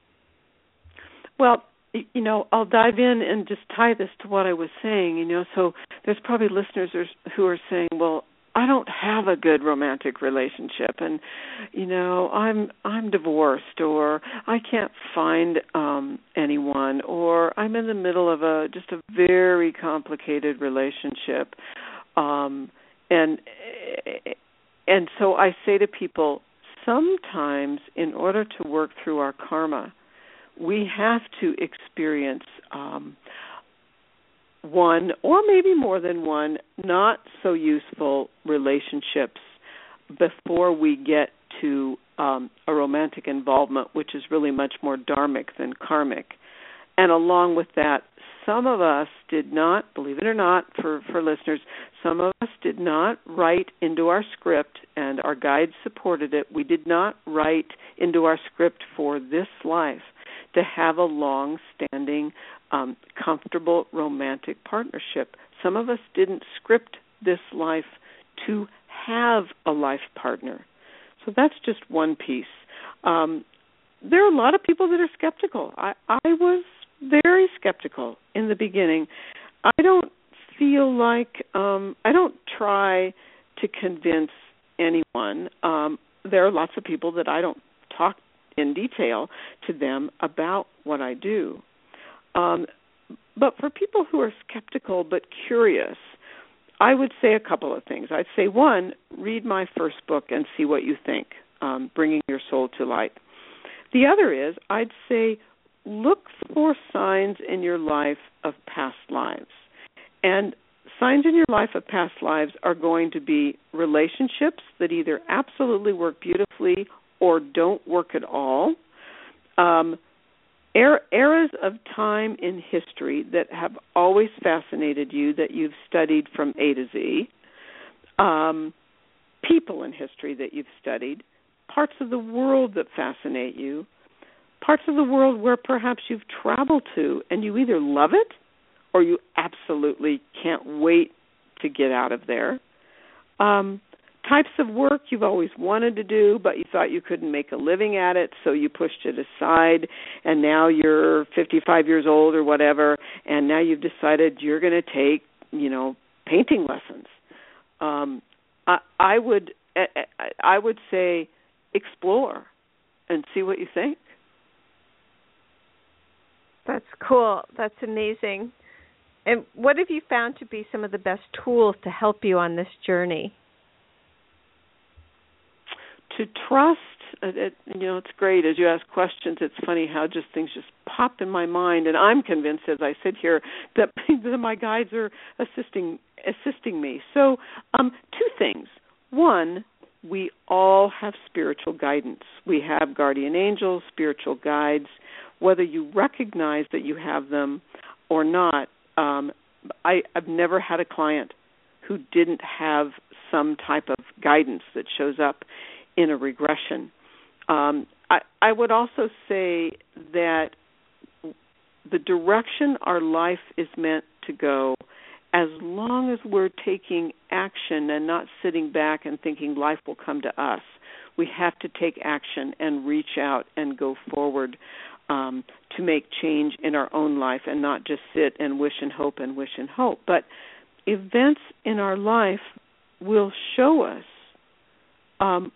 Well, you know, I'll dive in and just tie this to what I was saying. You know, so there's probably listeners who are saying, "Well, I don't have a good romantic relationship and you know I'm I'm divorced or I can't find um anyone or I'm in the middle of a just a very complicated relationship um and and so I say to people sometimes in order to work through our karma we have to experience um one or maybe more than one not so useful relationships before we get to um, a romantic involvement, which is really much more dharmic than karmic. And along with that, some of us did not, believe it or not, for, for listeners, some of us did not write into our script, and our guides supported it. We did not write into our script for this life to have a long standing um, comfortable romantic partnership. Some of us didn't script this life to have a life partner. So that's just one piece. Um, there are a lot of people that are skeptical. I, I was very skeptical in the beginning. I don't feel like um, I don't try to convince anyone. Um, there are lots of people that I don't talk in detail to them about what I do. Um, but for people who are skeptical but curious, I would say a couple of things. I'd say one, read my first book and see what you think, um, Bringing Your Soul to Light. The other is, I'd say, look for signs in your life of past lives. And signs in your life of past lives are going to be relationships that either absolutely work beautifully or don't work at all. Um, er- eras of time in history that have always fascinated you that you've studied from A to Z, um, people in history that you've studied, parts of the world that fascinate you, parts of the world where perhaps you've traveled to and you either love it or you absolutely can't wait to get out of there. Um, types of work you've always wanted to do but you thought you couldn't make a living at it so you pushed it aside and now you're 55 years old or whatever and now you've decided you're going to take you know painting lessons. Um i i would i would say explore and see what you think. That's cool. That's amazing. And what have you found to be some of the best tools to help you on this journey to trust. It, you know it's great. As you ask questions it's funny how just things just pop in my mind. And i'm convinced as i sit here that, my guides are assisting assisting me. So um two things. One we all have spiritual guidance. We have guardian angels spiritual guides. Whether you recognize that you have them or not um i i've never had a client who didn't have some type of guidance that shows up in a regression. Um, I, I would also say that the direction our life is meant to go, as long as we're taking action and not sitting back and thinking life will come to us, we have to take action and reach out and go forward um, to make change in our own life and not just sit and wish and hope and wish and hope. But events in our life will show us um,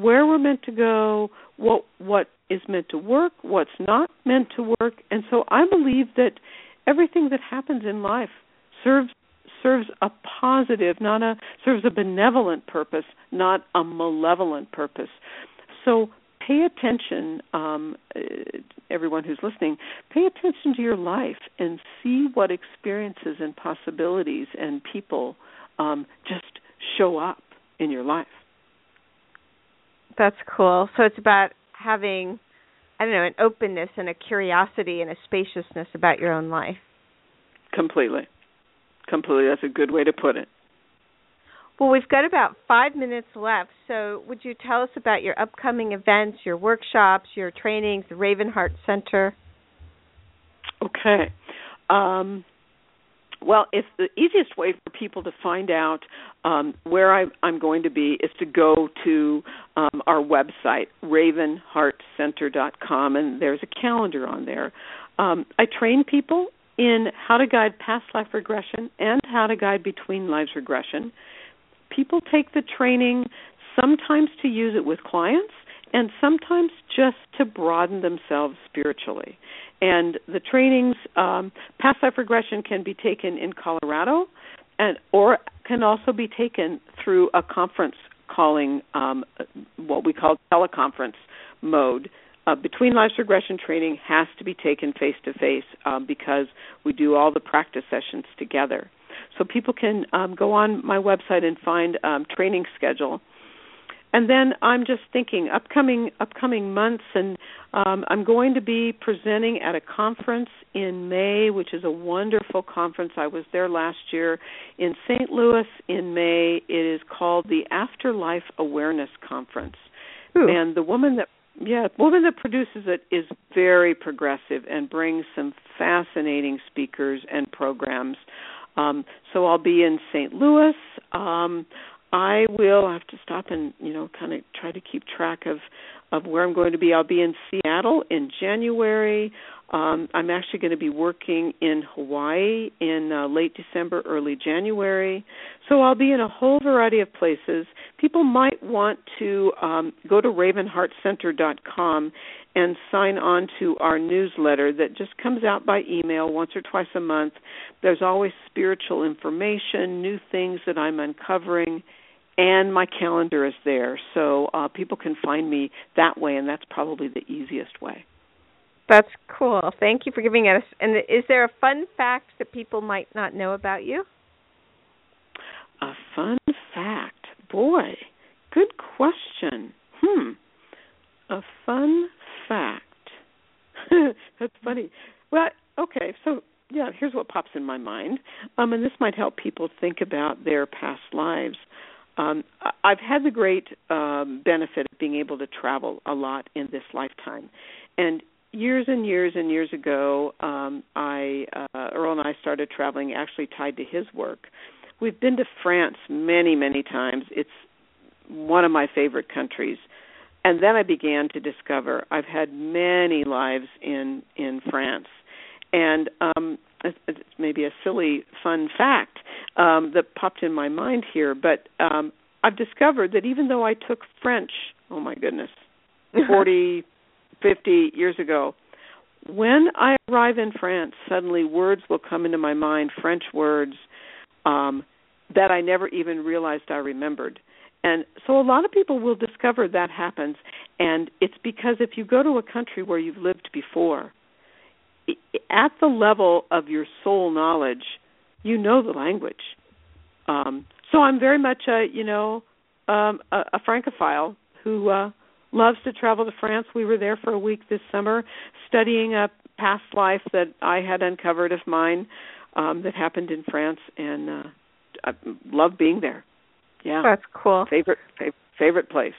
where we're meant to go, what what is meant to work, what's not meant to work. And so I believe that everything that happens in life serves serves a positive, not a serves a benevolent purpose, not a malevolent purpose. So pay attention, um, everyone who's listening, pay attention to your life and see what experiences and possibilities and people um, just show up in your life. That's cool. So it's about having I don't know, an openness and a curiosity and a spaciousness about your own life. Completely. Completely. That's a good way to put it. Well, we've got about five minutes left. So, would you tell us about your upcoming events, your workshops, your trainings, the Ravenheart Center? Okay. Um, well, it's the easiest way for people to find out um, where I, am going to be is to go to um, our website, ravenheartcenter.com, and there's a calendar on there. Um, I train people in how to guide past life regression and how to guide between lives regression. People take the training sometimes to use it with clients and sometimes just to broaden themselves spiritually. And the trainings, um, past life regression can be taken in Colorado, and or can also be taken through a conference calling, um, what we call teleconference mode. Uh, between lives regression training has to be taken face to face because we do all the practice sessions together. So people can um, go on my website and find um, training schedule and then I'm just thinking upcoming upcoming months, and um, I'm going to be presenting at a conference in May, which is a wonderful conference. I was there last year in St. Louis in May. It is called the Afterlife Awareness Conference, Ooh. and the woman that yeah, the woman that produces it is very progressive and brings some fascinating speakers and programs. Um, so I'll be in St. Louis. Um, I will have to stop and you know kind of try to keep track of of where I'm going to be. I'll be in Seattle in January. Um, I'm actually going to be working in Hawaii in uh, late December, early January. So I'll be in a whole variety of places. People might want to um, go to ravenheartcenter.com and sign on to our newsletter that just comes out by email once or twice a month. There's always spiritual information, new things that I'm uncovering and my calendar is there, so uh, people can find me that way, and that's probably the easiest way. That's cool. Thank you for giving us. And is there a fun fact that people might not know about you? A fun fact, boy, good question. Hmm, a fun fact. that's funny. Well, okay, so yeah, here's what pops in my mind, um, and this might help people think about their past lives. Um, I've had the great um, benefit of being able to travel a lot in this lifetime, and years and years and years ago, um, I uh, Earl and I started traveling, actually tied to his work. We've been to France many, many times. It's one of my favorite countries. And then I began to discover I've had many lives in in France, and um, it's maybe a silly fun fact um, that popped in my mind here, but um, I've discovered that even though I took French, oh my goodness, forty, fifty years ago, when I arrive in France, suddenly words will come into my mind, French words um, that I never even realized I remembered. And so a lot of people will discover that happens, and it's because if you go to a country where you've lived before, at the level of your soul knowledge, you know the language. Um, so I'm very much a you know um, a, a francophile who uh, loves to travel to France. We were there for a week this summer, studying a past life that I had uncovered of mine um, that happened in France, and uh, I love being there. Yeah, that's cool. Favorite favorite, favorite place.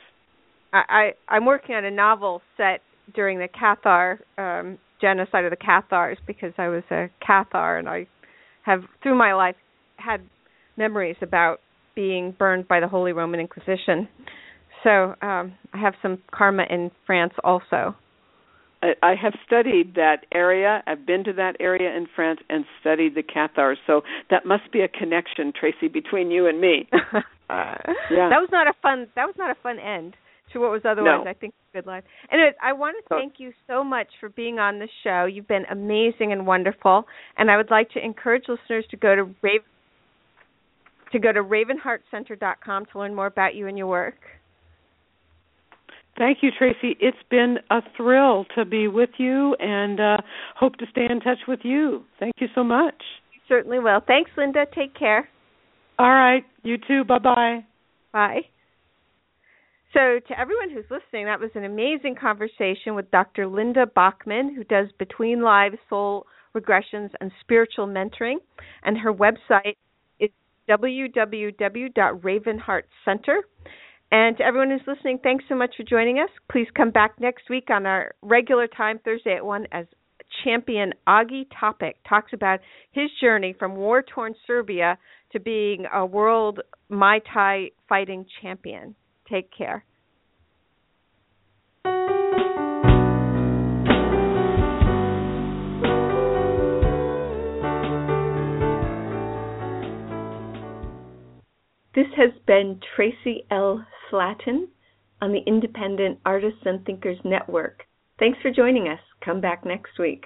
I, I I'm working on a novel set during the Cathar um, genocide of the Cathars because I was a Cathar and I have through my life had memories about being burned by the Holy Roman Inquisition. So um, I have some karma in France also. I, I have studied that area. I've been to that area in France and studied the Cathars. So that must be a connection, Tracy, between you and me. uh, yeah. That was not a fun. That was not a fun end to what was otherwise, no. I think, good life. Anyways, I want to thank you so much for being on the show. You've been amazing and wonderful, and I would like to encourage listeners to go to Raven to go to ravenheartcenter.com to learn more about you and your work. Thank you, Tracy. It's been a thrill to be with you and uh, hope to stay in touch with you. Thank you so much. You certainly will. Thanks, Linda. Take care. All right. You too. Bye-bye. Bye. So, to everyone who's listening, that was an amazing conversation with Dr. Linda Backman, who does Between Lives Soul Regressions and Spiritual Mentoring. And her website is www.ravenheartcenter. And to everyone who's listening, thanks so much for joining us. Please come back next week on our regular time, Thursday at 1, as champion Augie Topic talks about his journey from war torn Serbia to being a world Muay Thai fighting champion. Take care. This has been Tracy L. Slatton on the Independent Artists and Thinkers Network. Thanks for joining us. Come back next week.